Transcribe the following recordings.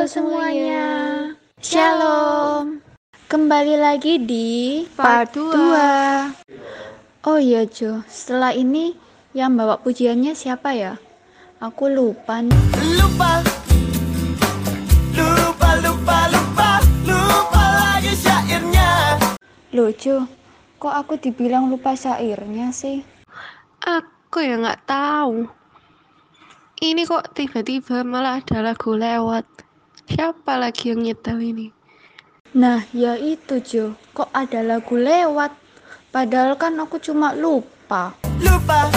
Halo semuanya. Shalom. Kembali lagi di Part dua. Oh iya Jo, setelah ini yang bawa pujiannya siapa ya? Aku lupa nih. lupa lupa lupa lupa lupa lagi syairnya Loh Jo, kok aku dibilang lupa syairnya sih? Aku ya nggak tahu. Ini kok tiba-tiba malah ada lagu lewat. Siapa lagi yang nyetel ini? Nah, ya itu Jo, kok ada lagu lewat? Padahal kan aku cuma lupa. lupa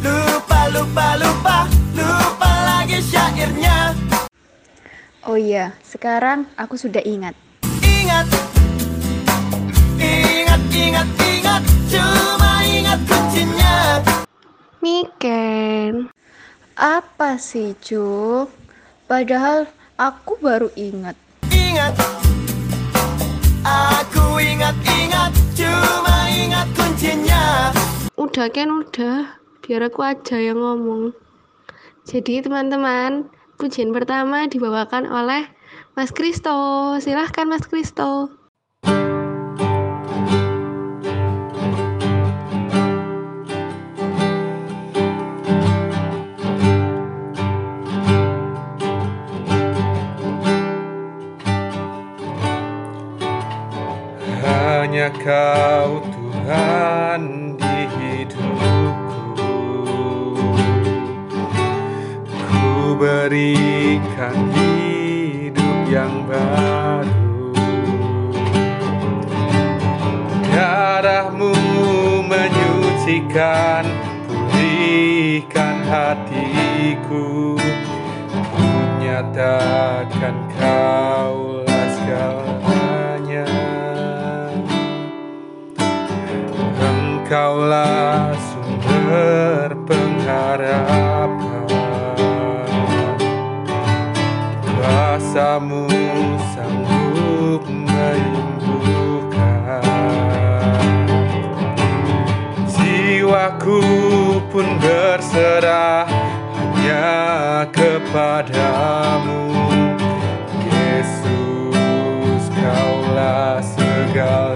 lupa lupa lupa lupa lagi syairnya Oh iya, sekarang aku sudah ingat. ingat ingat ingat ingat cuma ingat kuncinya Miken. Apa sih Jo? Padahal aku baru ingat. ingat aku ingat ingat cuma ingat kuncinya Udah kan udah. Biar aku aja yang ngomong. Jadi teman-teman, pujian pertama dibawakan oleh Mas Kristo. Silahkan Mas Kristo. Hanya kau Tuhan di hidupku. Ku berikan hidup yang baru. Darahmu menyucikan Pulihkan hatiku. Ku nyatakan Engkaulah sumber pengharapan. Kuasamu sanggup menyembuhkan. Jiwaku pun berserah hanya kepadamu. Yesus kaulah segalanya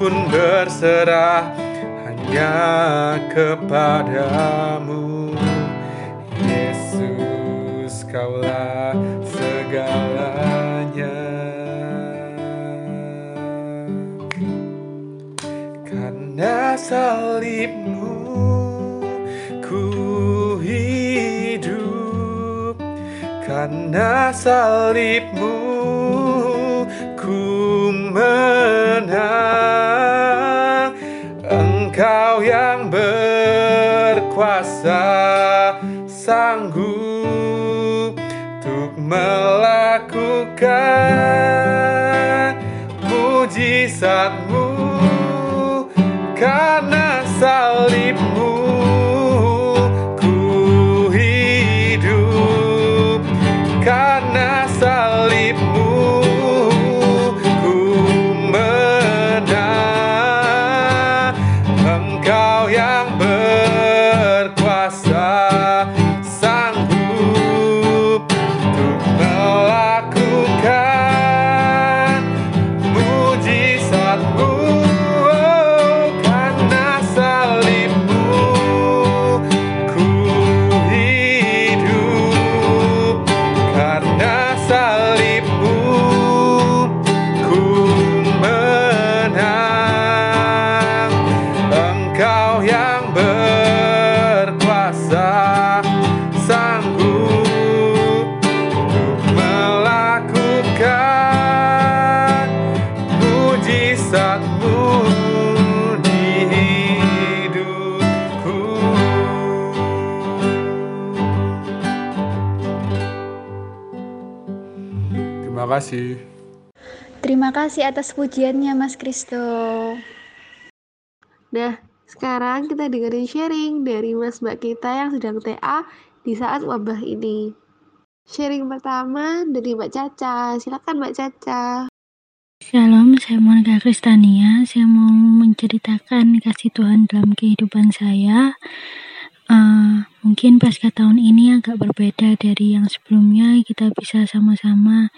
pun berserah hanya kepadamu. Yesus kaulah segalanya. Karena salibmu ku hidup. Karena salibmu Yang berkuasa sanggup untuk melakukan mujizatmu atas pujiannya Mas Kristo. Nah, sekarang kita dengerin sharing dari Mas Mbak kita yang sedang TA di saat wabah ini. Sharing pertama dari Mbak Caca. Silakan Mbak Caca. Shalom, saya Monica Kristania. Saya mau menceritakan kasih Tuhan dalam kehidupan saya. Eh, mungkin pasca tahun ini agak berbeda dari yang sebelumnya. Kita bisa sama-sama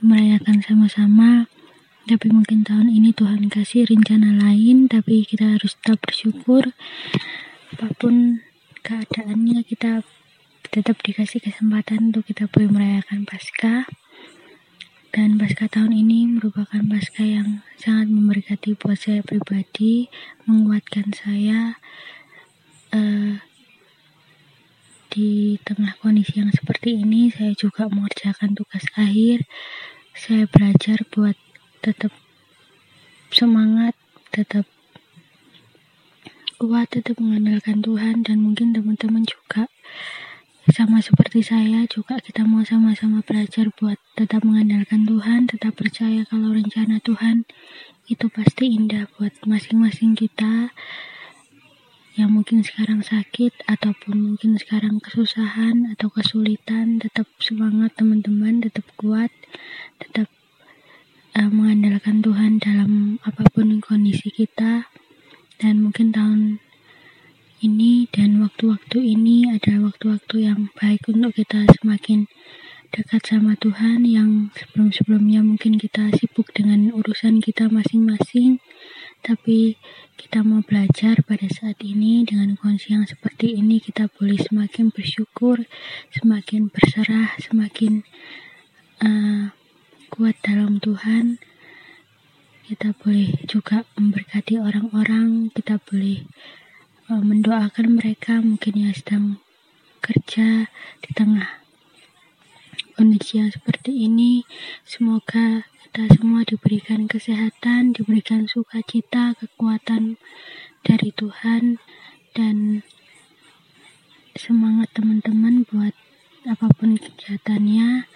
merayakan sama-sama. Tapi mungkin tahun ini Tuhan kasih rencana lain. Tapi kita harus tetap bersyukur. Apa pun keadaannya, kita tetap dikasih kesempatan untuk kita boleh merayakan Paskah. Dan pasca tahun ini merupakan pasca yang sangat memberkati buat saya pribadi, menguatkan saya eh, di tengah kondisi yang seperti ini. Saya juga mengerjakan tugas akhir. Saya belajar buat tetap semangat, tetap kuat, tetap mengandalkan Tuhan dan mungkin teman-teman juga sama seperti saya juga kita mau sama-sama belajar buat tetap mengandalkan Tuhan, tetap percaya kalau rencana Tuhan itu pasti indah buat masing-masing kita yang mungkin sekarang sakit ataupun mungkin sekarang kesusahan atau kesulitan. Tetap semangat teman-teman tetap kuat tetap eh, mengandalkan Tuhan dalam apa pun kondisi kita. Dan mungkin tahun ini dan waktu-waktu ini adalah waktu-waktu yang baik untuk kita semakin dekat sama Tuhan yang sebelum-sebelumnya mungkin kita sibuk dengan urusan kita masing-masing. Tapi kita mau belajar pada saat ini dengan kondisi yang seperti ini kita boleh semakin bersyukur semakin berserah semakin eh, kuat dalam Tuhan kita boleh juga memberkati orang-orang kita boleh eh, mendoakan mereka mungkin yang sedang kerja di tengah kondisi yang seperti ini. Semoga kita semua diberikan kesehatan diberikan sukacita kekuatan dari Tuhan dan semangat teman-teman buat apa pun kegiatannya.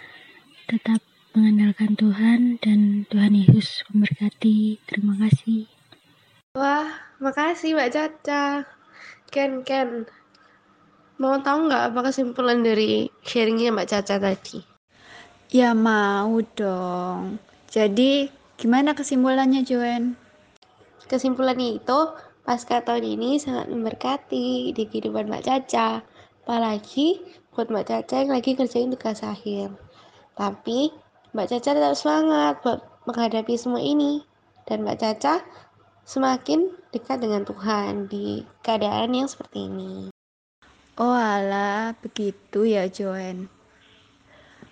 Tetap mengandalkan Tuhan dan Tuhan Yesus memberkati terima kasih Wah, makasih Mbak Caca. Ken, Ken. Mau tahu nggak apa kesimpulan dari sharingnya Mbak Caca tadi? Ya mau dong. Jadi gimana kesimpulannya Joen? Kesimpulannya itu, pasca tahun ini sangat memberkati di kehidupan Mbak Caca. Apalagi buat Mbak Caca yang lagi kerjain tugas akhir. Tapi Mbak Caca tetap semangat buat menghadapi semua ini. Dan Mbak Caca semakin dekat dengan Tuhan di keadaan yang seperti ini. Oh alah, begitu ya Joen.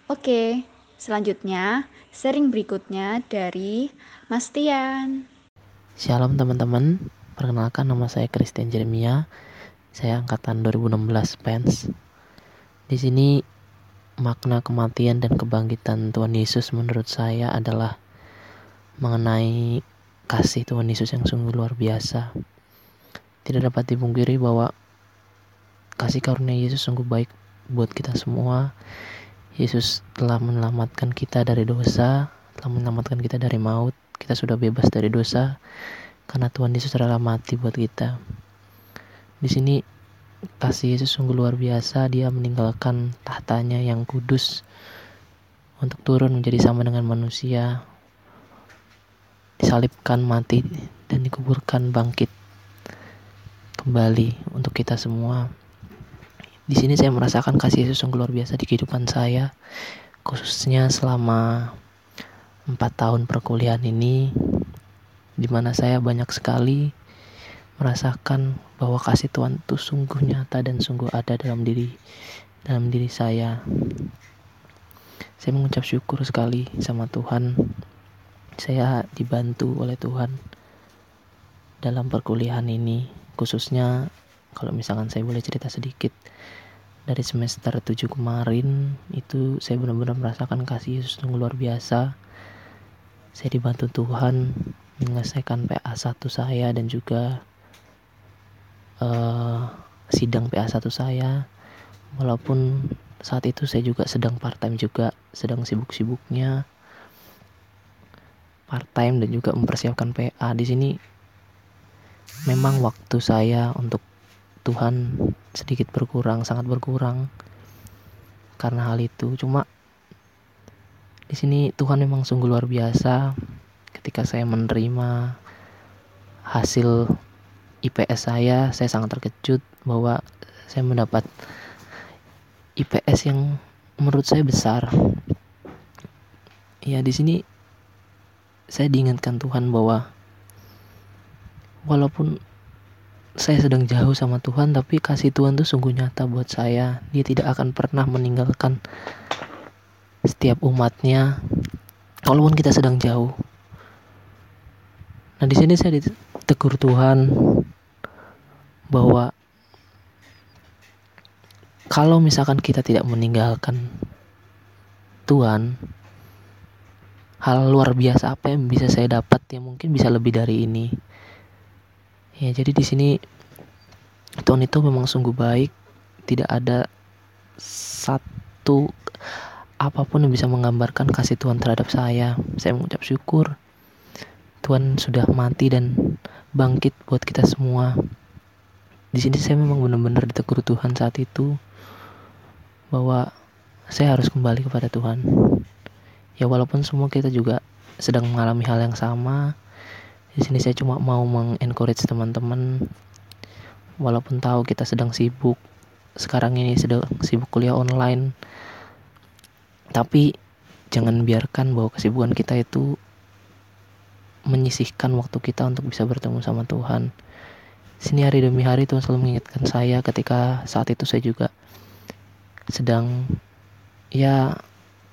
Oke, selanjutnya sharing berikutnya dari Mas Tian. Shalom teman-teman, perkenalkan nama saya Christian Jeremia. Saya angkatan 2016 PENS. Di sini makna kematian dan kebangkitan Tuhan Yesus menurut saya adalah mengenai kasih Tuhan Yesus yang sungguh luar biasa. Tidak dapat dipungkiri bahwa kasih karunia Yesus sungguh baik buat kita semua. Yesus telah menyelamatkan kita dari dosa, telah menyelamatkan kita dari maut. Kita sudah bebas dari dosa karena Tuhan Yesus rela mati buat kita. Di sini kasih Yesus sungguh luar biasa. Dia meninggalkan tahtanya yang kudus untuk turun menjadi sama dengan manusia, disalibkan, mati, dan dikuburkan bangkit kembali untuk kita semua. Di sini saya merasakan kasih Yesus sungguh luar biasa di kehidupan saya, khususnya selama empat tahun perkuliahan ini, di mana saya banyak sekali merasakan bahwa kasih Tuhan itu sungguh nyata dan sungguh ada dalam diri dalam diri saya. Saya mengucap syukur sekali sama Tuhan. Saya dibantu oleh Tuhan dalam perkuliahan ini, khususnya kalau misalkan saya boleh cerita sedikit dari semester 7 kemarin itu saya benar-benar merasakan kasih Yesus sungguh luar biasa. Saya dibantu Tuhan menyelesaikan PA1 saya dan juga uh, sidang PA1 saya. Walaupun saat itu saya juga sedang part time juga sedang sibuk-sibuknya. Part time dan juga mempersiapkan PA di sini memang waktu saya untuk Tuhan sedikit berkurang sangat berkurang karena hal itu. Cuma di sini Tuhan memang sungguh luar biasa ketika saya menerima hasil IPS saya, saya sangat terkejut bahwa saya mendapat IPS yang menurut saya besar. Ya di sini saya diingatkan Tuhan bahwa walaupun saya sedang jauh sama Tuhan tapi kasih Tuhan tuh sungguh nyata buat saya. Dia tidak akan pernah meninggalkan setiap umatnya walaupun kita sedang jauh. Nah di sini saya ditegur Tuhan bahwa kalau misalkan kita tidak meninggalkan Tuhan, hal luar biasa apa yang bisa saya dapat yang mungkin bisa lebih dari ini. Ya, jadi di sini Tuhan itu memang sungguh baik, tidak ada satu apa pun yang bisa menggambarkan kasih Tuhan terhadap saya. Saya mengucap syukur Tuhan sudah mati dan bangkit buat kita semua di sini saya memang benar-benar ditegur Tuhan saat itu bahwa saya harus kembali kepada Tuhan. Ya walaupun semua kita juga sedang mengalami hal yang sama. Di sini saya cuma mau mengencourage teman-teman walaupun tahu kita sedang sibuk sekarang ini sedang sibuk kuliah online. Tapi jangan biarkan bahwa kesibukan kita itu menyisihkan waktu kita untuk bisa bertemu sama Tuhan sini hari demi hari Tuhan selalu mengingatkan saya ketika saat itu saya juga sedang ya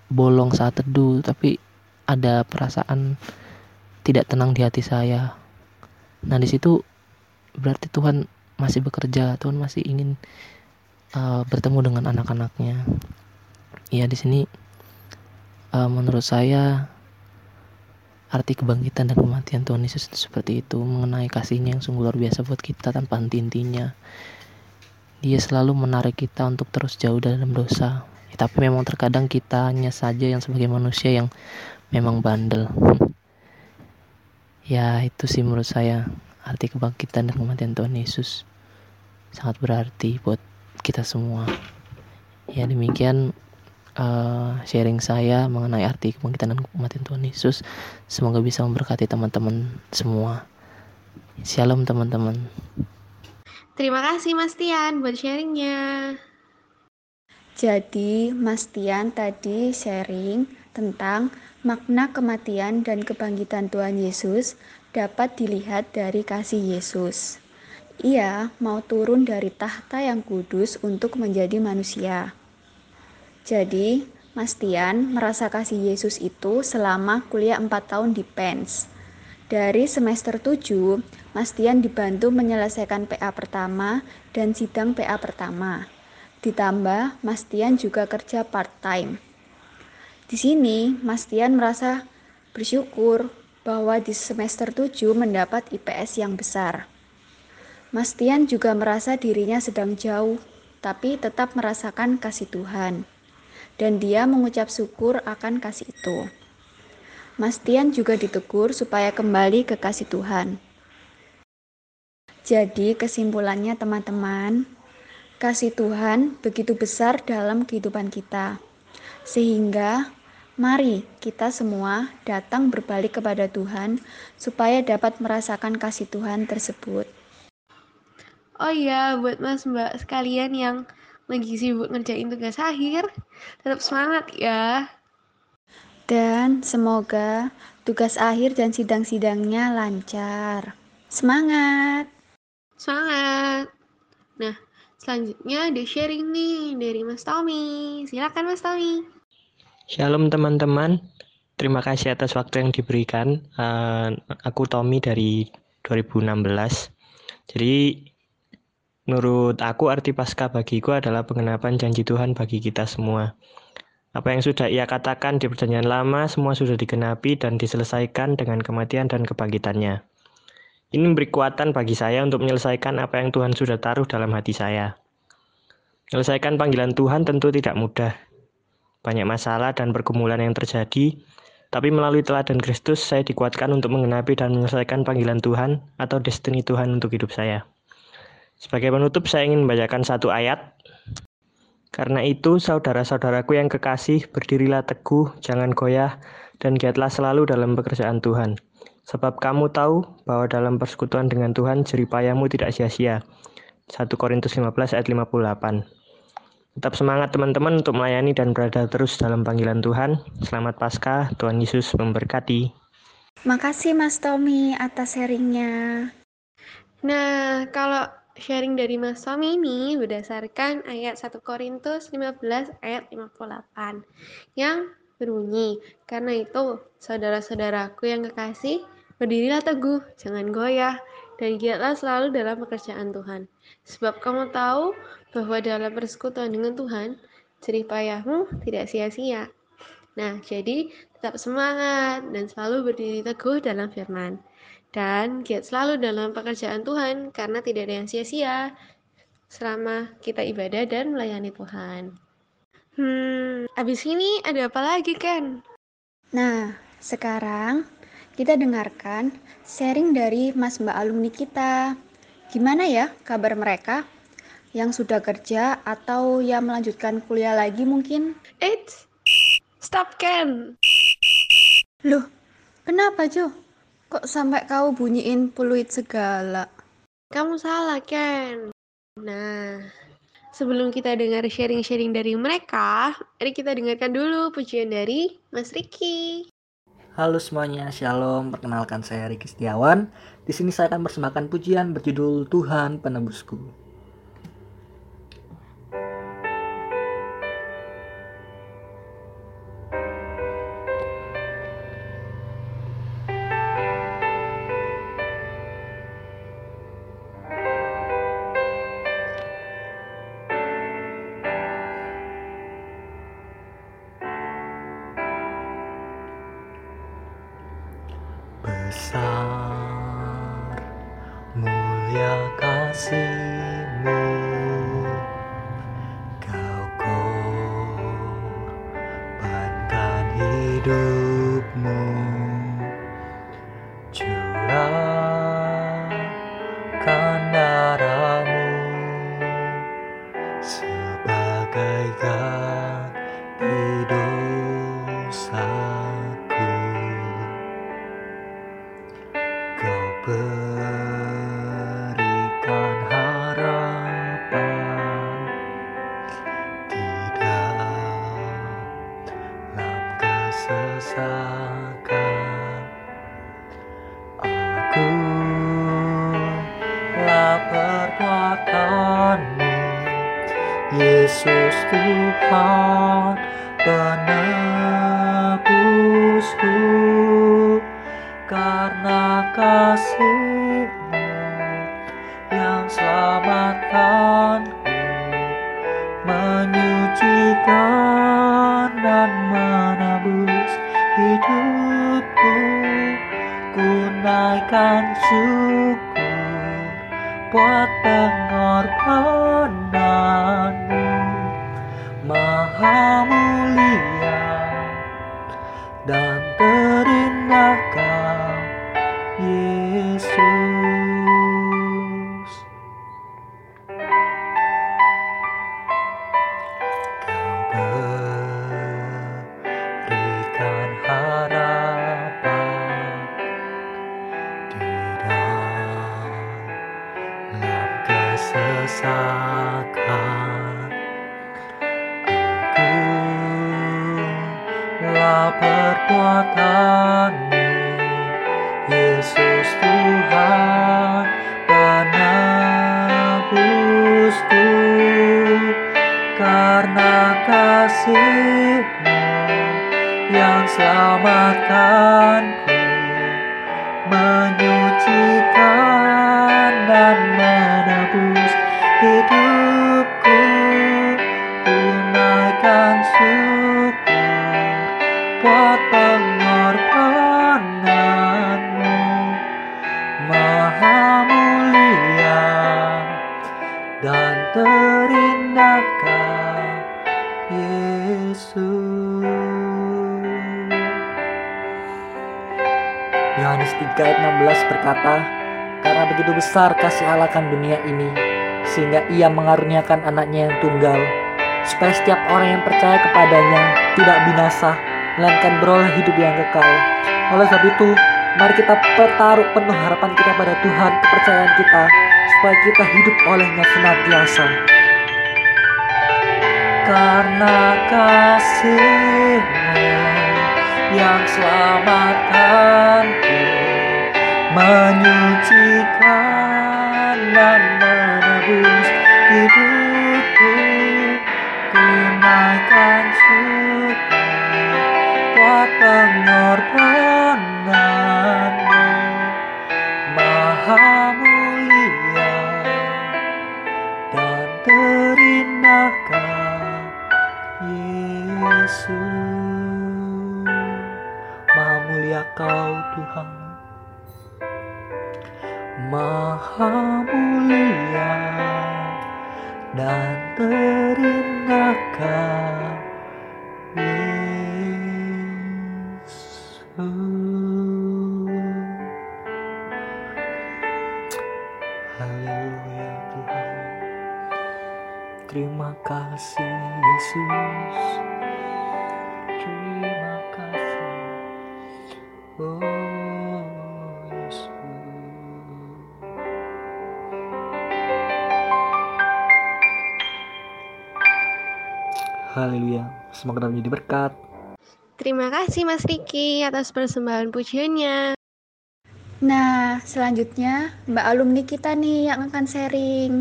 bolong saat teduh tapi ada perasaan tidak tenang di hati saya. Nah di situ berarti Tuhan masih bekerja Tuhan masih ingin uh, bertemu dengan anak-anaknya. Ya di sini uh, menurut saya arti kebangkitan dan kematian Tuhan Yesus itu seperti itu mengenai kasihnya yang sungguh luar biasa buat kita tanpa henti-hentinya. Dia selalu menarik kita untuk terus jauh dalam dosa. Ya, tapi memang terkadang kita hanya saja yang sebagai manusia yang memang bandel. Ya itu sih menurut saya arti kebangkitan dan kematian Tuhan Yesus. Sangat berarti buat kita semua. Ya demikian uh, sharing saya mengenai arti kebangkitan dan kematian Tuhan Yesus. Semoga bisa memberkati teman-teman semua. Shalom teman-teman. Terima kasih Mas Tian buat sharingnya. Jadi Mas Tian tadi sharing tentang makna kematian dan kebangkitan Tuhan Yesus dapat dilihat dari kasih Yesus. Ia mau turun dari tahta yang kudus untuk menjadi manusia. Jadi, Mas Tian merasa kasih Yesus itu selama kuliah 4 tahun di PENS. Dari semester 7, Mas Tian dibantu menyelesaikan PA pertama dan sidang PA pertama. Ditambah, Mas Tian juga kerja part-time. Di sini, Mas Tian merasa bersyukur bahwa di semester 7 mendapat IPS yang besar. Mas Tian juga merasa dirinya sedang jauh, tapi tetap merasakan kasih Tuhan. Dan dia mengucap syukur akan kasih itu. Mas Tian juga ditegur supaya kembali ke kasih Tuhan. Jadi kesimpulannya teman-teman, kasih Tuhan begitu besar dalam kehidupan kita. Sehingga mari kita semua datang berbalik kepada Tuhan supaya dapat merasakan kasih Tuhan tersebut. Oh iya, buat mas mbak sekalian yang lagi sibuk ngerjain tugas akhir, tetap semangat ya. Dan semoga tugas akhir dan sidang-sidangnya lancar. Semangat! Semangat! Nah, selanjutnya ada sharing nih dari Mas Tommy. Silakan Mas Tommy. Shalom teman-teman, terima kasih atas waktu yang diberikan. Uh, aku Tommy dari 2016. Jadi menurut aku arti pasca bagiku adalah pengenapan janji Tuhan bagi kita semua. Apa yang sudah ia katakan di perjanjian lama semua sudah digenapi dan diselesaikan dengan kematian dan kebangkitannya. Ini memberi kekuatan bagi saya untuk menyelesaikan apa yang Tuhan sudah taruh dalam hati saya. Menyelesaikan panggilan Tuhan tentu tidak mudah. Banyak masalah dan pergumulan yang terjadi, tapi melalui teladan Kristus saya dikuatkan untuk mengenapi dan menyelesaikan panggilan Tuhan atau destiny Tuhan untuk hidup saya. Sebagai penutup saya ingin membacakan satu ayat. Karena itu, saudara-saudaraku yang kekasih, berdirilah teguh, jangan goyah, dan giatlah selalu dalam pekerjaan Tuhan. Sebab kamu tahu bahwa dalam persekutuan dengan Tuhan jeripayamu tidak sia-sia. 1 Korintus 15 ayat 58. Tetap semangat teman-teman untuk melayani dan berada terus dalam panggilan Tuhan. Selamat Paskah, Tuhan Yesus memberkati. Makasih Mas Tommy atas sharingnya. Nah, kalau sharing dari Mas Tommy ini berdasarkan ayat 1 Korintus 15 ayat 58 yang berbunyi, Karena itu, saudara-saudaraku yang kekasih, berdirilah teguh, jangan goyah, dan giatlah selalu dalam pekerjaan Tuhan. Sebab kamu tahu bahwa dalam persekutuan dengan Tuhan, jerih payahmu tidak sia-sia. Nah, jadi tetap semangat dan selalu berdiri teguh dalam firman. Dan giat selalu dalam pekerjaan Tuhan karena tidak ada yang sia-sia selama kita ibadah dan melayani Tuhan. Hmm, abis ini ada apa lagi, Ken? Nah, sekarang kita dengarkan sharing dari Mas Mbak alumni kita. Gimana ya kabar mereka? Yang sudah kerja atau yang melanjutkan kuliah lagi mungkin? Eits, stop Ken. Loh, kenapa Jo? Kok sampai kau bunyiin peluit segala? Kamu salah, Ken. Nah, sebelum kita dengar sharing-sharing dari mereka, mari kita dengarkan dulu pujian dari Mas Riki. Halo semuanya, Shalom. Perkenalkan saya Riki Setiawan. Di sini saya akan persembahkan pujian berjudul Tuhan Penebusku. Besar. Mulia kasihmu besar kasih Allah akan dunia ini Sehingga ia mengaruniakan anaknya yang tunggal. Supaya setiap orang yang percaya kepadanya Tidak binasa Melainkan beroleh hidup yang kekal. Oleh sebab itu Mari kita bertaruh penuh harapan kita pada Tuhan Kepercayaan kita Supaya kita hidup olehnya senantiasa. Karena kasihmu yang selamatkanku menyucikan dan menebus hidupku tunaikan syukur buat pengorbananmu maha mulia dan terindah kau Yesus. Maha mulia kau Tuhan. Maha dan menjadi berkat Terima kasih Mas Riki atas persembahan pujiannya. Nah, selanjutnya Mbak alumni kita nih yang akan sharing.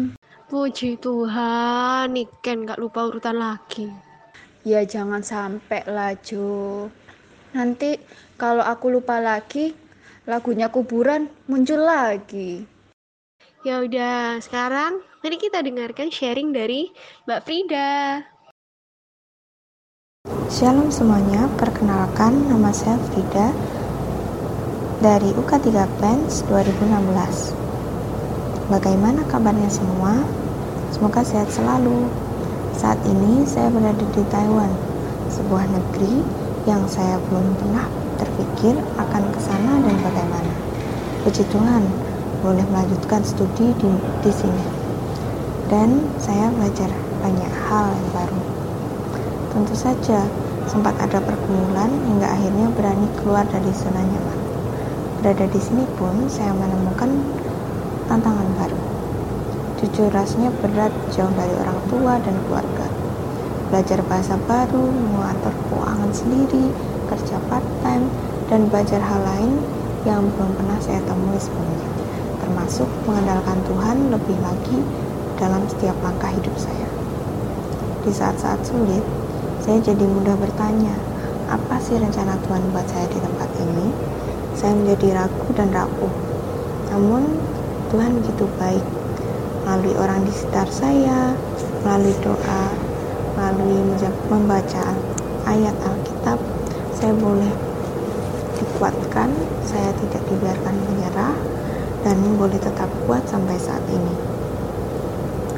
Puji Tuhan, Niken gak lupa urutan lagi. Ya jangan sampai lah Jo. Nanti kalau aku lupa lagi, lagunya kuburan muncul lagi. Ya udah, sekarang mari kita dengarkan sharing dari Mbak Frida. Shalom semuanya, perkenalkan nama saya Frida dari UK3 Plans 2016. Bagaimana kabarnya semua? Semoga sehat selalu. Saat ini saya berada di Taiwan, sebuah negeri yang saya belum pernah terpikir akan ke sana dan bagaimana. Puji Tuhan, boleh melanjutkan studi di, di sini. Dan saya belajar banyak hal yang baru. Tentu saja, sempat ada pergumulan hingga akhirnya berani keluar dari zona nyaman. Berada di sini pun saya menemukan tantangan baru. Jujur rasanya berat jauh dari orang tua dan keluarga. Belajar bahasa baru, mengatur keuangan sendiri, kerja part-time, dan belajar hal lain yang belum pernah saya temui sebelumnya. Termasuk mengandalkan Tuhan lebih lagi dalam setiap langkah hidup saya. Di saat-saat sulit, saya jadi mudah bertanya, apa sih rencana Tuhan buat saya di tempat ini? Saya menjadi ragu dan rapuh. Namun, Tuhan begitu baik. Melalui orang di sekitar saya, melalui doa, melalui membaca ayat Alkitab, saya boleh dikuatkan, saya tidak dibiarkan menyerah, dan boleh tetap kuat sampai saat ini.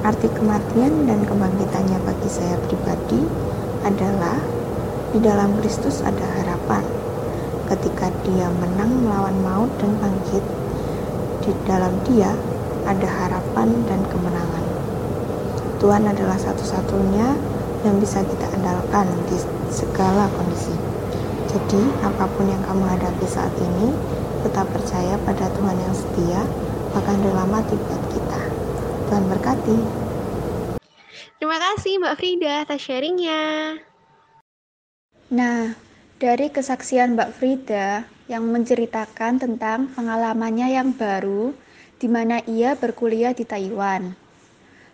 Arti kematian dan kebangkitannya bagi saya pribadi adalah di dalam Kristus ada harapan. Ketika dia menang melawan maut dan bangkit, di dalam dia ada harapan dan kemenangan. Tuhan adalah satu-satunya yang bisa kita andalkan di segala kondisi. Jadi, apa pun yang kamu hadapi saat ini, tetap percaya pada Tuhan yang setia, bahkan rela mati buat kita. Tuhan berkati. Kasih Mbak Frida atas sharingnya. Nah, dari kesaksian Mbak Frida yang menceritakan tentang pengalamannya yang baru di mana ia berkuliah di Taiwan.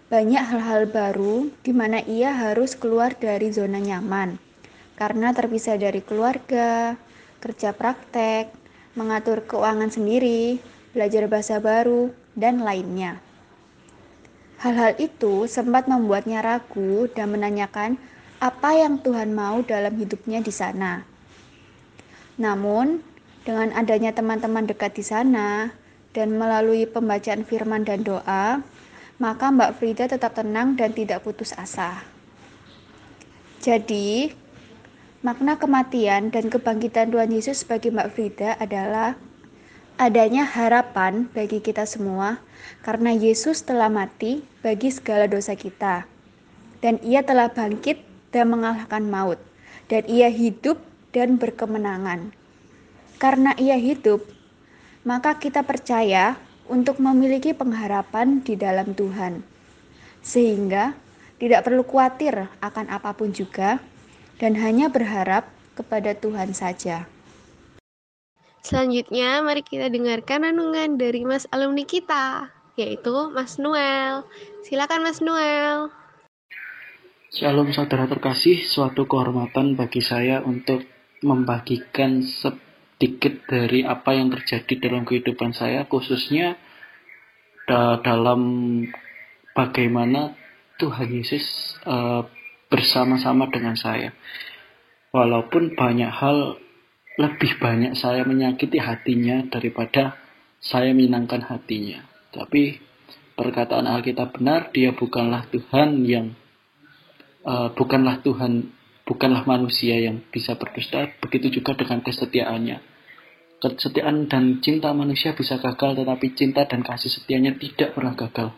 Banyak hal-hal baru di mana ia harus keluar dari zona nyaman karena terpisah dari keluarga, kerja praktek, mengatur keuangan sendiri, belajar bahasa baru, dan lainnya. Hal-hal itu sempat membuatnya ragu dan menanyakan apa yang Tuhan mau dalam hidupnya di sana. Namun, dengan adanya teman-teman dekat di sana dan melalui pembacaan firman dan doa, maka Mbak Frida tetap tenang dan tidak putus asa. Jadi, makna kematian dan kebangkitan Tuhan Yesus bagi Mbak Frida adalah adanya harapan bagi kita semua karena Yesus telah mati bagi segala dosa kita. Dan ia telah bangkit dan mengalahkan maut. Dan ia hidup dan berkemenangan. Karena ia hidup, maka kita percaya untuk memiliki pengharapan di dalam Tuhan, sehingga tidak perlu khawatir akan apa pun juga, dan hanya berharap kepada Tuhan saja. Selanjutnya, mari kita dengarkan renungan dari Mas alumni kita, yaitu Mas Noel. Silakan Mas Noel. Shalom saudara terkasih, suatu kehormatan bagi saya untuk membagikan sedikit dari apa yang terjadi dalam kehidupan saya, khususnya da dalam bagaimana Tuhan Yesus uh, bersama-sama dengan saya. Walaupun banyak hal lebih banyak saya menyakiti hatinya daripada saya menyenangkan hatinya. Tapi perkataan Alkitab benar, dia bukanlah Tuhan yang uh, bukanlah Tuhan bukanlah manusia yang bisa berdusta, begitu juga dengan kesetiaannya. Kesetiaan dan cinta manusia bisa gagal, tetapi cinta dan kasih setianya tidak pernah gagal.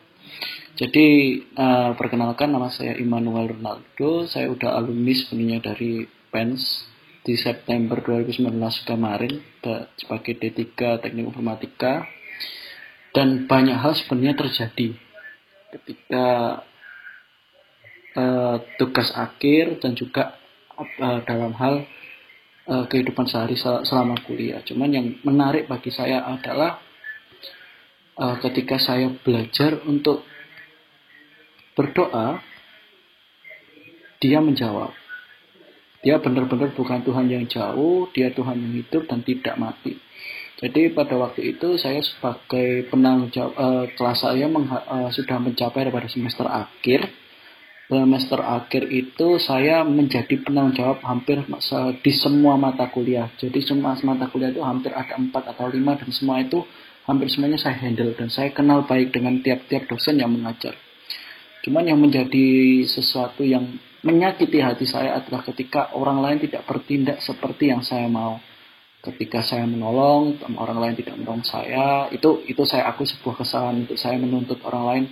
Jadi, uh, perkenalkan nama saya Immanuel Ronaldo, saya udah alumni sebenarnya dari PENS di September 2019 kemarin sebagai D3 Teknik Informatika dan banyak hal sebenarnya terjadi ketika uh, tugas akhir dan juga uh, dalam hal uh, kehidupan sehari selama kuliah. Cuman yang menarik bagi saya adalah uh, ketika saya belajar untuk berdoa, dia menjawab. Dia benar-benar bukan Tuhan yang jauh, dia Tuhan yang hidup dan tidak mati. Jadi pada waktu itu saya sebagai penanggung jawab uh, kelas saya uh, sudah mencapai pada semester akhir semester akhir itu saya menjadi penanggung jawab hampir di semua mata kuliah. Jadi semua mata kuliah itu hampir ada empat atau lima dan semua itu hampir semuanya saya handle dan saya kenal baik dengan tiap-tiap dosen yang mengajar. Cuman yang menjadi sesuatu yang menyakiti hati saya adalah ketika orang lain tidak bertindak seperti yang saya mau. Ketika saya menolong, orang lain tidak menolong saya, itu itu saya aku sebuah kesalahan untuk saya menuntut orang lain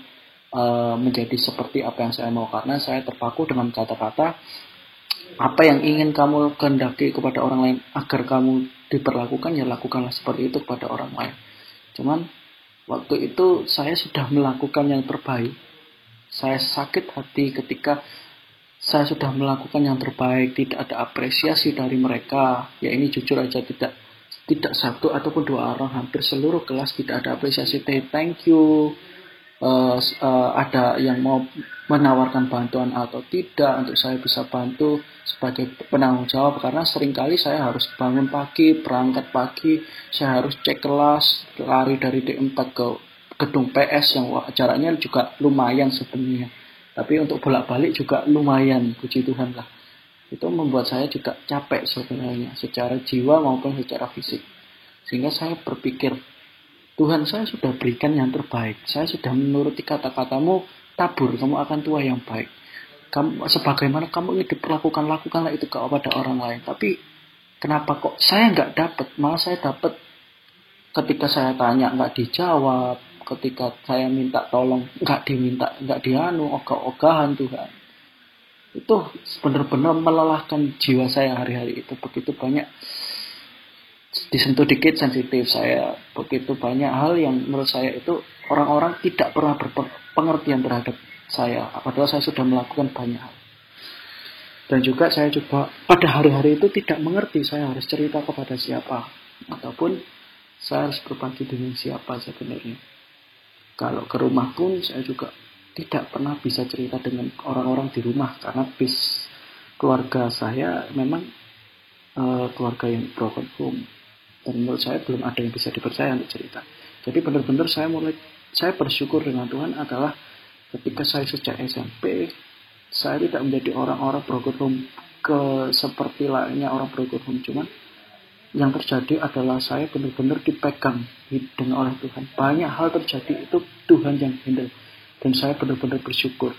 uh, menjadi seperti apa yang saya mau karena saya terpaku dengan kata-kata apa yang ingin kamu kehendaki kepada orang lain agar kamu diperlakukan ya lakukanlah seperti itu kepada orang lain. Cuman waktu itu saya sudah melakukan yang terbaik. Saya sakit hati ketika saya sudah melakukan yang terbaik, tidak ada apresiasi dari mereka. Ya ini jujur aja tidak tidak satu ataupun dua orang, hampir seluruh kelas tidak ada apresiasi. Thank you, uh, uh, ada yang mau menawarkan bantuan atau tidak untuk saya bisa bantu sebagai penanggung jawab karena sering kali saya harus bangun pagi, berangkat pagi, saya harus cek kelas, lari dari D4 ke gedung PS yang jaraknya juga lumayan sebenarnya. Tapi untuk bolak-balik juga lumayan, puji Tuhan lah. Itu membuat saya juga capek sebenarnya, secara jiwa maupun secara fisik. Sehingga saya berpikir, Tuhan saya sudah berikan yang terbaik. Saya sudah menuruti kata-katamu, tabur, kamu akan tua yang baik. kamu sebagaimana kamu hidup lakukan lakukanlah itu kepada orang lain tapi kenapa kok saya nggak dapat malah saya dapat ketika saya tanya nggak dijawab ketika saya minta tolong nggak diminta nggak dianu ogah-ogahan Tuhan. Itu benar-benar melelahkan jiwa saya hari-hari itu. Begitu banyak disentuh dikit sensitif saya. Begitu banyak hal yang menurut saya itu orang-orang tidak pernah berpengertian terhadap saya. Padahal saya sudah melakukan banyak hal. Dan juga saya coba pada hari-hari itu tidak mengerti saya harus cerita kepada siapa. Ataupun saya harus berbagi dengan siapa sebenarnya kalau ke rumah pun saya juga tidak pernah bisa cerita dengan orang-orang di rumah karena bis keluarga saya memang uh, keluarga yang broken home dan menurut saya belum ada yang bisa dipercaya untuk cerita. Jadi benar-benar saya mulai saya bersyukur dengan Tuhan adalah ketika saya sejak SMP saya tidak menjadi orang-orang broken home ke seperti lainnya orang broken home cuman yang terjadi adalah saya benar-benar dipegang dengan oleh Tuhan. Banyak hal terjadi itu Tuhan yang handle. Dan saya benar-benar bersyukur.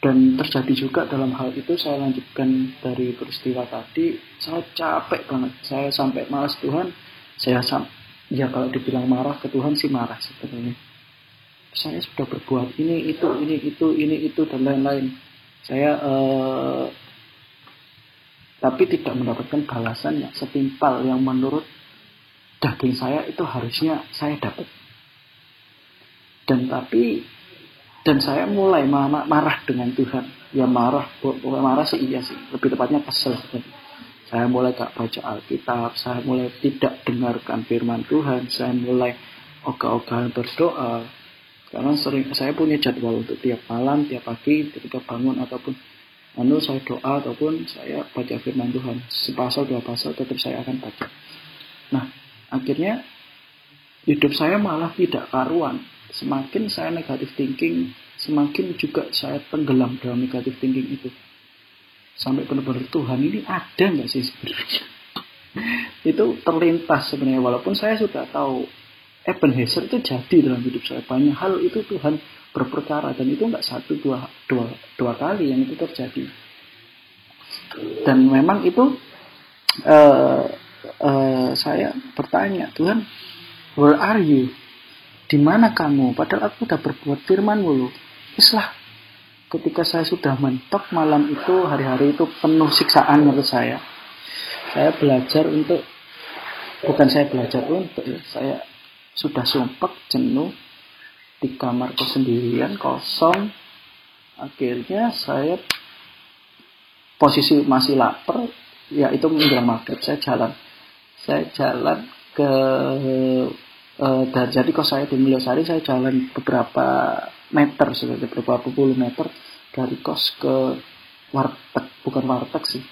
Dan terjadi juga dalam hal itu saya lanjutkan dari peristiwa tadi. Saya capek banget. Saya sampai malas Tuhan. Saya sam ya kalau dibilang marah ke Tuhan sih marah sebenarnya. Saya sudah berbuat ini, itu, ini, itu, ini, itu, dan lain-lain. Saya uh, tapi tidak mendapatkan balasan yang setimpal yang menurut daging saya itu harusnya saya dapat. Dan tapi dan saya mulai marah dengan Tuhan. Ya marah, marah sih iya sih. Lebih tepatnya kesel. Saya mulai gak baca Alkitab, saya mulai tidak dengarkan firman Tuhan, saya mulai ogah-ogahan berdoa. Karena sering saya punya jadwal untuk tiap malam, tiap pagi, ketika bangun ataupun Lalu saya doa ataupun saya baca firman Tuhan. Sepasal dua pasal tetap saya akan baca. Nah, akhirnya hidup saya malah tidak karuan. Semakin saya negatif thinking, semakin juga saya tenggelam dalam negatif thinking itu. Sampai benar-benar Tuhan ini ada nggak sih sebenarnya? itu terlintas sebenarnya walaupun saya sudah tahu Ebenezer itu jadi dalam hidup saya banyak hal itu Tuhan berperkara. Dan itu nggak satu dua dua dua kali yang itu terjadi. Dan memang itu uh, uh, saya bertanya Tuhan where are you? Di mana kamu? Padahal aku udah berbuat firman mulu islah ketika saya sudah mentok malam itu hari-hari itu penuh siksaan menurut saya. Saya belajar untuk bukan saya belajar untuk ya, saya sudah sumpah jenuh di kamarku sendirian kosong. Akhirnya saya posisi masih lapar ya itu menjelang maghrib saya jalan. Saya jalan ke uh, jadi kok saya di Mulyasari saya jalan beberapa meter sebenarnya beberapa puluh meter dari kos ke warteg. Bukan warteg sih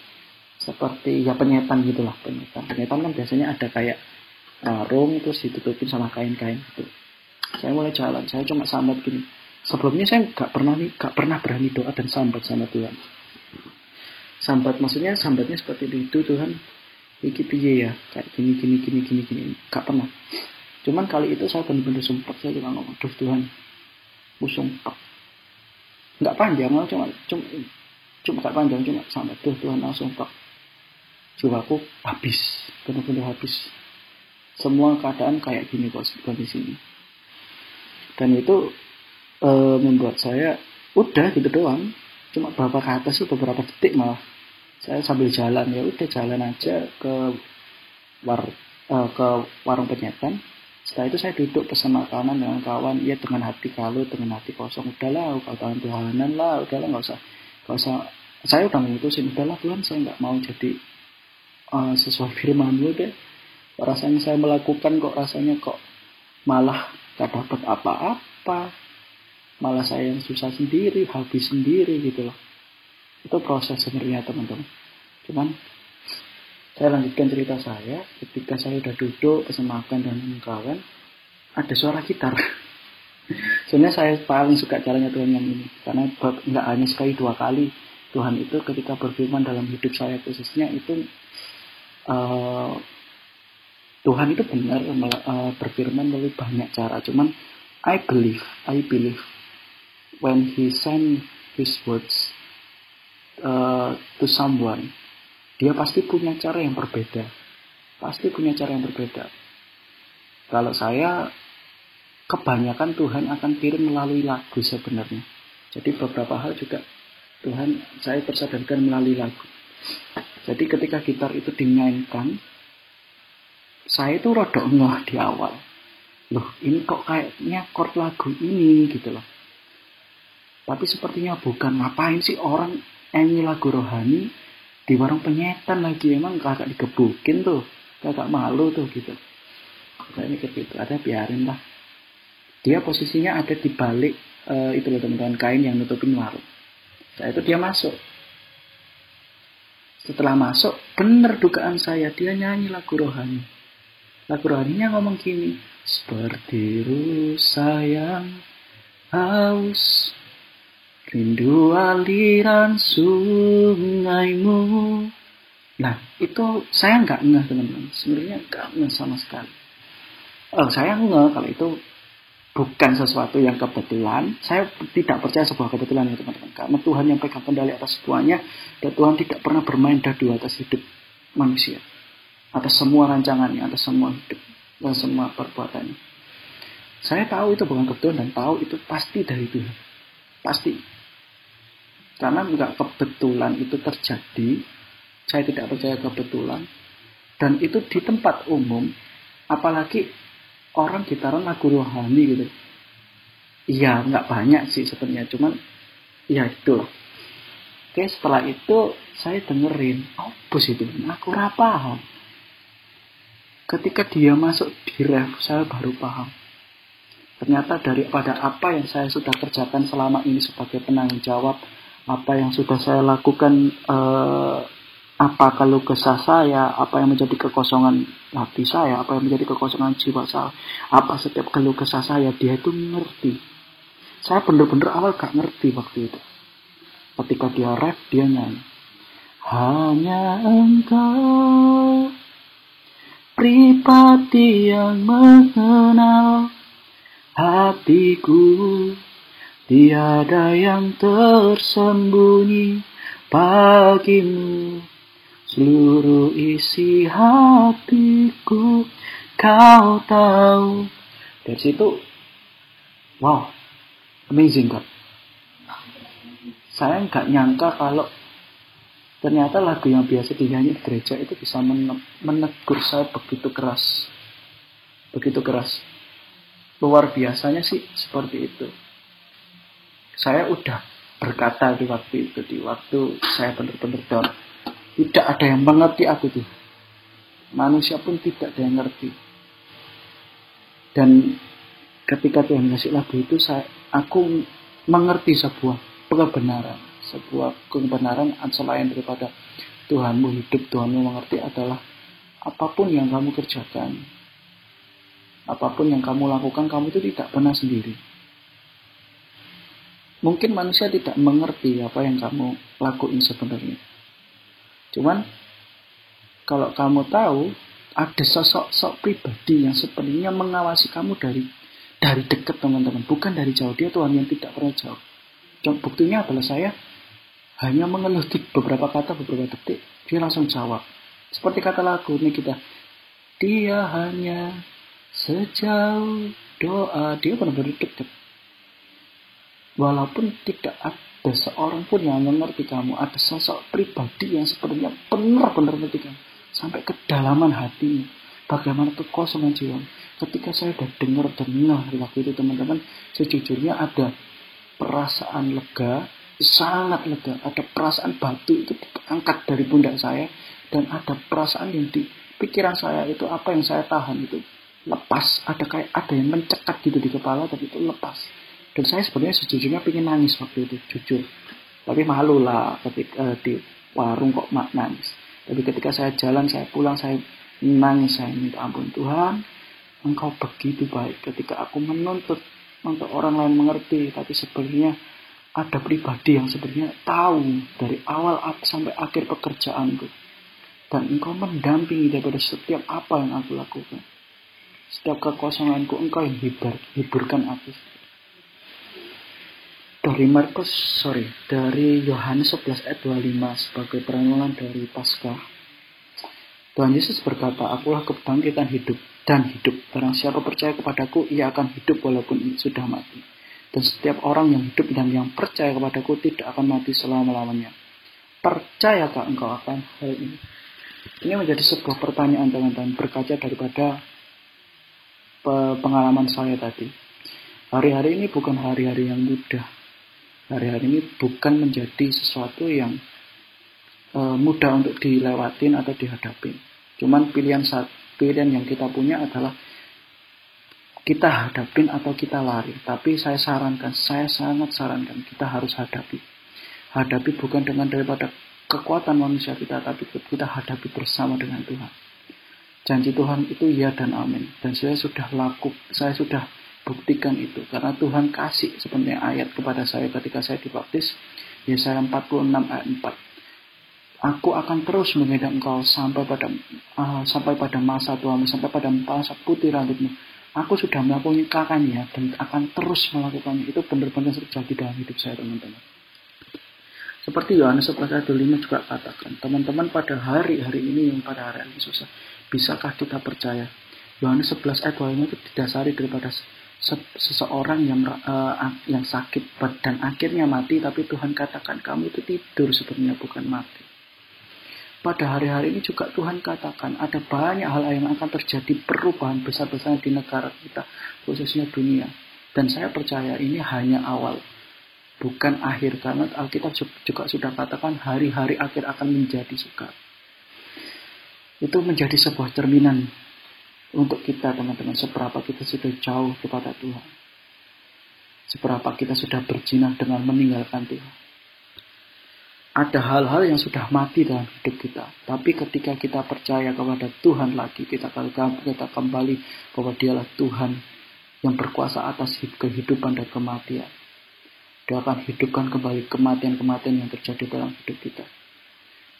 seperti ya penyetan gitulah penyetan. Penyetan kan biasanya ada kayak warung terus ditutupin sama kain-kain gitu saya mulai jalan. Saya cuma sambat gini. Sebelumnya saya nggak pernah nih nggak pernah berani doa dan sambat sama Tuhan. Sambat maksudnya sambatnya seperti itu Tuhan iki piye ya? Kayak gini gini gini gini gini. Nggak pernah. Cuman kali itu saya benar-benar sumpah saya cuma ngomong duh Tuhan aku nggak panjang cuma cuma cuma gak panjang cuma sampai tuh Tuhan langsung sumpah jiwaku habis benar-benar habis. Semua keadaan kayak gini kok kondisinya dan itu e, membuat saya udah gitu doang. Cuma beberapa ke atas itu beberapa detik malah. Saya sambil jalan ya udah jalan aja ke war e, ke warung penyetan. Setelah itu saya duduk pesan makanan dengan kawan. Ya dengan hati kalut dengan hati kosong. Udahlah katakan Tuhanan lah. Udahlah nggak usah nggak usah. Saya udah memutusin udahlah Tuhan saya nggak mau jadi uh, sesuai firmanmu. Deh rasanya saya melakukan kok rasanya kok malah gak dapat apa-apa. Malah saya yang susah sendiri habis sendiri gitu loh. Itu proses sebenarnya teman-teman. Cuman saya lanjutkan cerita saya. Ketika saya udah duduk pesan makan dan kawan ada suara gitar. Sebenarnya saya paling suka caranya Tuhan yang ini. Karena nggak hanya sekali dua kali Tuhan itu ketika berfirman dalam hidup saya khususnya itu uh, Tuhan itu benar uh, berfirman melalui banyak cara. Cuman I believe, I believe when He send His words, uh, to someone, dia pasti punya cara yang berbeda. Pasti punya cara yang berbeda. Kalau saya kebanyakan Tuhan akan kirim melalui lagu sebenarnya. Jadi beberapa hal juga Tuhan saya tersadarkan melalui lagu. Jadi ketika gitar itu dimainkan, saya itu rodok ngeh di awal. Loh, ini kok kayaknya chord lagu ini gitu loh. Tapi sepertinya bukan. Ngapain sih orang nyanyi lagu rohani di warung penyetan lagi? Emang kakak digebukin tuh. Kakak malu tuh gitu. Saya mikir gitu. Ada biarin lah. Dia posisinya ada di balik uh, itu loh teman-teman kain yang nutupin warung. Saya itu dia masuk. Setelah masuk bener dugaan saya dia nyanyi lagu rohani lagu rohaninya ngomong gini seperti rusa yang haus Rindu aliran sungaimu. Nah, itu saya nggak ngeh teman-teman. Sebenarnya nggak ngeh sama sekali. Oh, saya ngeh kalau itu bukan sesuatu yang kebetulan. Saya tidak percaya sebuah kebetulan ya teman-teman. Karena Tuhan yang pegang kendali atas semuanya. Dan Tuhan tidak pernah bermain dadu atas hidup manusia. Atas semua rancangannya, atas semua hidup. Dan semua perbuatannya. Saya tahu itu bukan kebetulan dan tahu itu pasti dari Tuhan. Pasti. Karena nggak kebetulan itu terjadi, saya tidak percaya kebetulan. Dan itu di tempat umum, apalagi orang gitaran lagu rohani gitu. Iya, nggak banyak sih sebenarnya, cuman ya itu. Oke, setelah itu saya dengerin, oh bos itu, aku paham. Ketika dia masuk di ref, saya baru paham. Ternyata daripada apa yang saya sudah kerjakan selama ini sebagai penanggung jawab, apa yang sudah saya lakukan eh, apa kalau kesah saya apa yang menjadi kekosongan hati saya apa yang menjadi kekosongan jiwa saya apa setiap keluh kesah saya dia itu mengerti saya benar-benar awal gak ngerti waktu itu ketika dia rap dia nyanyi hanya engkau pribadi yang mengenal hatiku. Tiada yang tersembunyi bagimu. Seluruh isi hatiku kau tahu. Dari situ Wow Amazing God Saya nggak nyangka kalau Ternyata lagu yang biasa dinyanyi di gereja itu bisa menegur saya begitu keras. Begitu keras. Luar biasanya sih seperti itu. Saya udah berkata di waktu itu di waktu saya benar-benar down. Tidak ada yang mengerti aku tuh. Manusia pun tidak ada yang ngerti. Dan ketika Tuhan ngasih lagu itu saya aku mengerti sebuah kebenaran sebuah kebenaran selain daripada Tuhanmu hidup Tuhanmu mengerti adalah apa pun yang kamu kerjakan apa pun yang kamu lakukan kamu itu tidak pernah sendiri Mungkin manusia tidak mengerti apa yang kamu lakuin sebenarnya. Cuman kalau kamu tahu ada sosok-sosok pribadi yang sebenarnya mengawasi kamu dari dari dekat teman-teman, bukan dari jauh. Dia Tuhan yang tidak pernah jauh. Buktinya adalah saya hanya mengelutik beberapa kata beberapa detik, dia langsung jawab. Seperti kata lagu ini kita, dia hanya sejauh doa, dia benar-benar dekat walaupun tidak ada seorang pun yang mengerti kamu, ada sosok pribadi yang sebenarnya benar-benar mengerti sampai kedalaman hatimu, bagaimana kekosongan jiwa. Ketika saya sudah dengar di waktu itu teman-teman, sejujurnya ada perasaan lega, sangat lega, ada perasaan batu itu diangkat dari pundak saya, dan ada perasaan yang di pikiran saya itu apa yang saya tahan itu lepas, ada kayak ada yang mencekat gitu di kepala, tapi itu lepas. Dan saya sebenarnya sejujurnya pengen nangis waktu itu jujur. Tapi malu lah ketika uh, di warung kok mak nangis. Tapi ketika saya jalan saya pulang saya nangis saya minta ampun Tuhan engkau begitu baik ketika aku menuntut untuk orang lain mengerti. Tapi sebenarnya ada pribadi yang sebenarnya tahu dari awal sampai akhir pekerjaanku dan engkau mendampingi daripada setiap apa yang aku lakukan setiap kekosonganku engkau yang hibur, hiburkan aku dari Markus, sorry, dari Yohanes 11 ayat 25 sebagai perenungan dari Paskah. Tuhan Yesus berkata, Akulah kebangkitan hidup dan hidup. Barang siapa percaya kepadaku, ia akan hidup walaupun sudah mati. Dan setiap orang yang hidup dan yang percaya kepadaku tidak akan mati selama-lamanya. Percayakah engkau akan hal ini? Ini menjadi sebuah pertanyaan teman-teman berkaca daripada pengalaman saya tadi. Hari-hari ini bukan hari-hari yang mudah. Hari-hari ini bukan menjadi sesuatu yang uh, mudah untuk dilewatin atau dihadapin. Cuman pilihan saat pilihan yang kita punya adalah kita hadapin atau kita lari. Tapi saya sarankan, saya sangat sarankan kita harus hadapi. Hadapi bukan dengan daripada kekuatan manusia kita, tapi kita hadapi bersama dengan Tuhan. Janji Tuhan itu ya dan amin. Dan saya sudah laku, saya sudah buktikan itu. Karena Tuhan kasih sebenarnya ayat kepada saya ketika saya dibaptis. Yesaya 46 ayat 4 Aku akan terus mengedang engkau sampai pada uh, sampai pada masa tuamu, sampai pada masa putih rambutmu. Aku sudah melakukannya dan akan terus melakukannya. Itu benar-benar terjadi dalam hidup saya, teman-teman. Seperti Yohanes 11 ayat 5 juga katakan, teman-teman pada hari-hari ini yang pada hari ini susah, bisakah kita percaya? Yohanes 11 ayat 5 itu didasari daripada seseorang yang uh, yang sakit dan akhirnya mati tapi Tuhan katakan kamu itu tidur sebenarnya bukan mati pada hari-hari ini juga Tuhan katakan ada banyak hal yang akan terjadi perubahan besar-besaran di negara kita, khususnya dunia. Dan saya percaya ini hanya awal, bukan akhir. Karena Alkitab juga sudah katakan hari-hari akhir akan menjadi sukar. Itu menjadi sebuah cerminan untuk kita teman-teman, seberapa kita sudah jauh kepada Tuhan. Seberapa kita sudah berjinah dengan meninggalkan Tuhan ada hal-hal yang sudah mati dalam hidup kita. Tapi ketika kita percaya kepada Tuhan lagi, kita kita kembali bahwa Dialah Tuhan yang berkuasa atas kehidupan dan kematian. Dia akan hidupkan kembali kematian-kematian yang terjadi dalam hidup kita.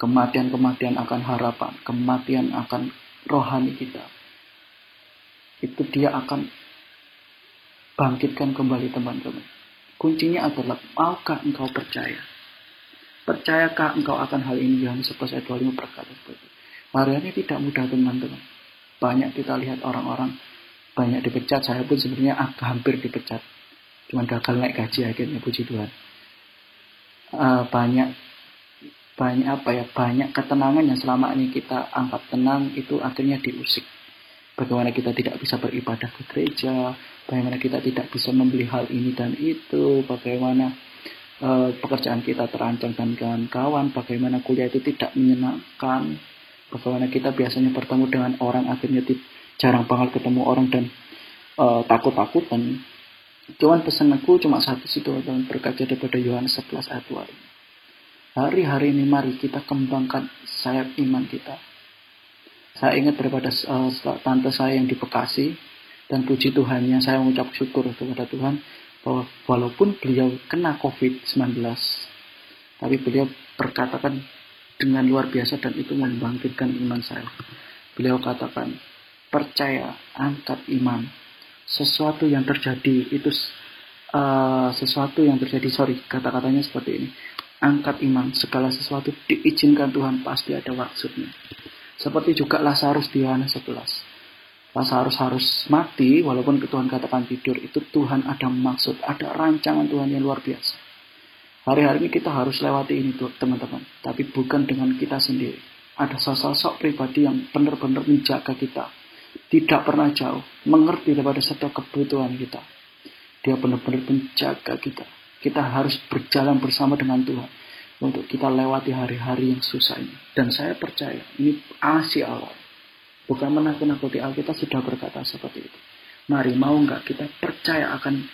Kematian-kematian akan harapan, kematian akan rohani kita. Itu dia akan bangkitkan kembali teman-teman. Kuncinya adalah maukah engkau percaya? Percayakah engkau akan hal ini? Yohanes 11 ayat 25 berkata seperti. Hari tidak mudah teman-teman. Banyak kita lihat orang-orang banyak dipecat. Saya pun sebenarnya hampir dipecat. Cuma gagal naik gaji akhirnya puji Tuhan. Uh, banyak banyak apa ya banyak ketenangan yang selama ini kita anggap tenang itu akhirnya diusik bagaimana kita tidak bisa beribadah ke gereja bagaimana kita tidak bisa membeli hal ini dan itu bagaimana uh, pekerjaan kita terancam dan kawan-kawan, bagaimana kuliah itu tidak menyenangkan, bagaimana kita biasanya bertemu dengan orang akhirnya jarang banget ketemu orang dan uh, takut-takutan. Cuman pesan aku cuma satu situ dalam berkaca daripada Yohanes 11 ayat 2. Hari-hari ini mari kita kembangkan sayap iman kita. Saya ingat daripada uh, tante saya yang di Bekasi dan puji Tuhannya saya mengucap syukur kepada Tuhan walaupun beliau kena COVID-19, tapi beliau berkatakan dengan luar biasa dan itu membangkitkan iman saya. Beliau katakan, percaya, angkat iman. Sesuatu yang terjadi itu uh, sesuatu yang terjadi, sorry, kata-katanya seperti ini. Angkat iman, segala sesuatu diizinkan Tuhan pasti ada maksudnya. Seperti juga Lazarus di Yohanes 11 Lazarus harus mati walaupun Tuhan katakan tidur itu Tuhan ada maksud, ada rancangan Tuhan yang luar biasa. Hari-hari ini kita harus lewati ini tuh teman-teman, tapi bukan dengan kita sendiri. Ada sosok pribadi yang benar-benar menjaga kita, tidak pernah jauh, mengerti daripada setiap kebutuhan kita. Dia benar-benar menjaga kita. Kita harus berjalan bersama dengan Tuhan untuk kita lewati hari-hari yang susah ini. Dan saya percaya ini asih awal Bukan menakut-nakuti Alkitab sudah berkata seperti itu. Mari mau nggak kita percaya akan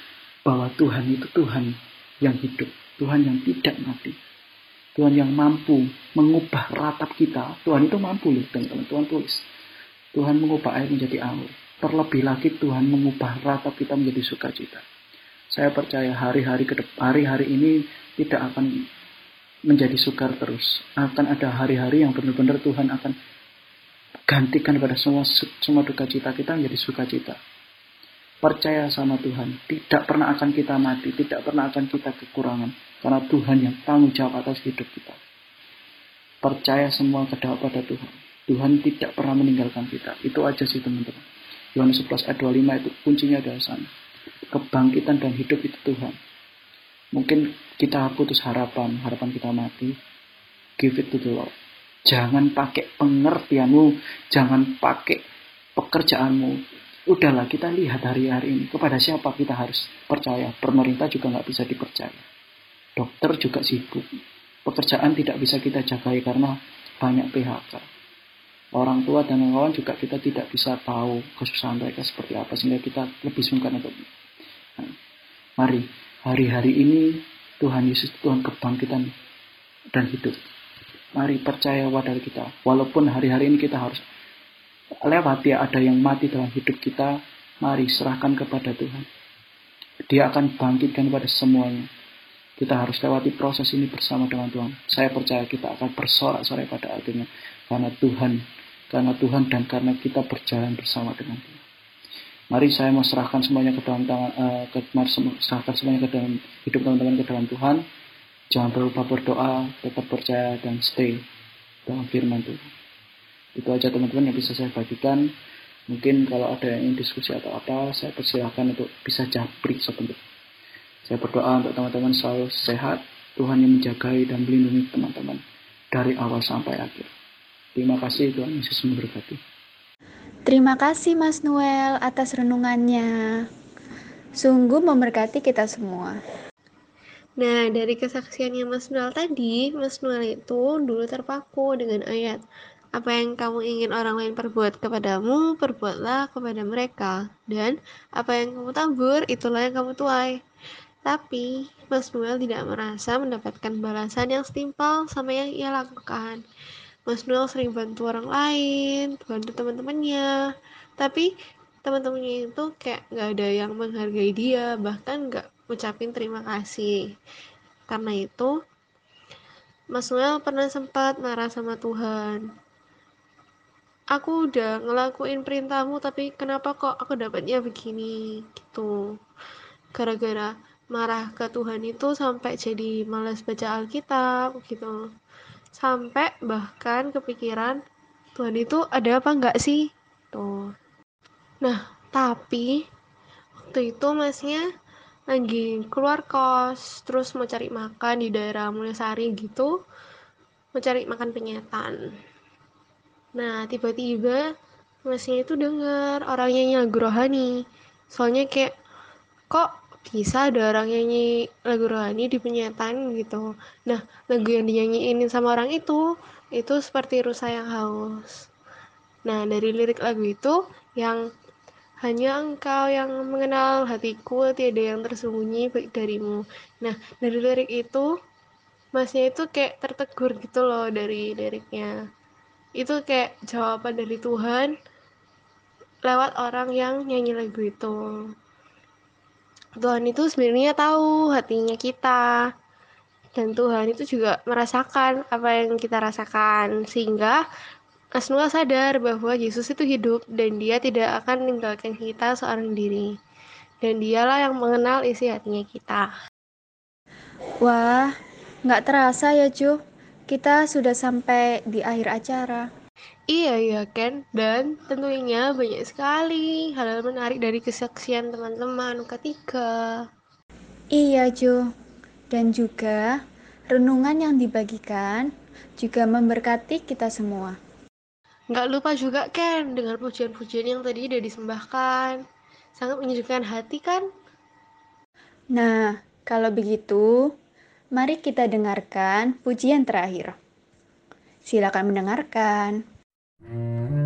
bahwa Tuhan itu Tuhan yang hidup. Tuhan yang tidak mati. Tuhan yang mampu mengubah ratap kita. Tuhan itu mampu loh teman-teman. Tuhan tulis. Tuhan mengubah air menjadi anggur. Terlebih lagi Tuhan mengubah ratap kita menjadi sukacita. Saya percaya hari-hari ke hari-hari ini tidak akan menjadi sukar terus. Akan ada hari-hari yang benar-benar Tuhan akan gantikan pada semua semua duka cita kita menjadi sukacita. percaya sama Tuhan. Tidak pernah akan kita mati, tidak pernah akan kita kekurangan. Karena Tuhan yang tanggung jawab atas hidup kita. Percaya semua kepada Tuhan. Tuhan tidak pernah meninggalkan kita. Itu aja sih teman-teman. Yohanes 11 ayat 25 itu kuncinya adalah sana. Kebangkitan dan hidup itu Tuhan. Mungkin kita putus harapan, harapan kita mati. Give it to the Lord. Jangan pakai pengertianmu, jangan pakai pekerjaanmu. Udahlah kita lihat hari-hari ini kepada siapa kita harus percaya. Pemerintah juga nggak bisa dipercaya. Dokter juga sibuk. Pekerjaan tidak bisa kita jagai karena banyak PHK orang tua dan kawan juga kita tidak bisa tahu kesusahan mereka seperti apa sehingga kita lebih sungkan untuk nah, mari hari-hari ini Tuhan Yesus Tuhan kebangkitan dan hidup mari percaya pada kita walaupun hari-hari ini kita harus lewat ya ada yang mati dalam hidup kita mari serahkan kepada Tuhan dia akan bangkitkan pada semuanya kita harus lewati proses ini bersama dengan Tuhan saya percaya kita akan bersorak-sorai pada akhirnya karena Tuhan karena Tuhan dan karena kita berjalan bersama dengan Tuhan. Mari saya mau serahkan semuanya ke dalam tangan, uh, ke, serahkan semuanya ke dalam hidup teman-teman ke dalam Tuhan. Jangan berlupa berdoa, tetap percaya dan stay dalam firman Tuhan. Itu aja teman-teman yang bisa saya bagikan. Mungkin kalau ada yang ingin diskusi atau apa, saya persilahkan untuk bisa japri sebentar. Saya berdoa untuk teman-teman selalu sehat, Tuhan yang menjagai dan melindungi teman-teman dari awal sampai akhir. Terima kasih Tuhan Yesus memberkati. Terima kasih Mas Noel atas renungannya. Sungguh memberkati kita semua. Nah, dari kesaksiannya Mas Noel tadi, Mas Noel itu dulu terpaku dengan ayat apa yang kamu ingin orang lain perbuat kepadamu, perbuatlah kepada mereka. Dan apa yang kamu tabur, itulah yang kamu tuai. Tapi, Mas Noel tidak merasa mendapatkan balasan yang setimpal sama yang ia lakukan. Mas Noel sering bantu orang lain, bantu teman-temannya. Tapi teman-temannya itu kayak nggak ada yang menghargai dia, bahkan nggak ucapin terima kasih. Karena itu, Mas Noel pernah sempat marah sama Tuhan. Aku udah ngelakuin perintahmu, tapi kenapa kok aku dapatnya begini? Gitu. Gara-gara marah ke Tuhan itu sampai jadi malas baca Alkitab gitu sampai bahkan kepikiran Tuhan itu ada apa enggak sih tuh nah tapi waktu itu masnya lagi keluar kos terus mau cari makan di daerah Mulyasari gitu mau cari makan penyetan. Nah tiba-tiba masnya itu dengar orangnya lagu rohani. Soalnya kayak kok bisa ada orang nyanyi lagu rohani di penyetan gitu? Nah lagu yang dinyanyiin sama orang itu itu seperti rusa yang haus. Nah dari lirik lagu itu yang hanya engkau yang mengenal hatiku tiada yang tersembunyi baik darimu. Nah dari lirik itu masnya itu kayak tertegur gitu loh dari liriknya. Itu kayak jawaban dari Tuhan lewat orang yang nyanyi lagu itu. Tuhan itu sebenarnya tahu hatinya kita. Dan Tuhan itu juga merasakan apa yang kita rasakan. Sehingga Asnua sadar bahwa Yesus itu hidup dan dia tidak akan meninggalkan kita seorang diri dan dialah yang mengenal isi hatinya kita Wah, nggak terasa ya Jo, kita sudah sampai di akhir acara. Iya iya Ken, dan tentunya banyak sekali hal-hal menarik dari kesaksian teman-teman ketiga. Iya Jo, dan juga renungan yang dibagikan juga memberkati kita semua. Nggak lupa juga Ken dengan pujian-pujian yang tadi udah disembahkan. Sangat menyejukkan hati kan? Nah, kalau begitu, mari kita dengarkan pujian terakhir. Silakan mendengarkan. Seperti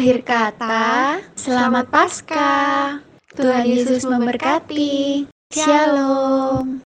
Akhir kata, selamat Paskah. Tuhan Yesus memberkati.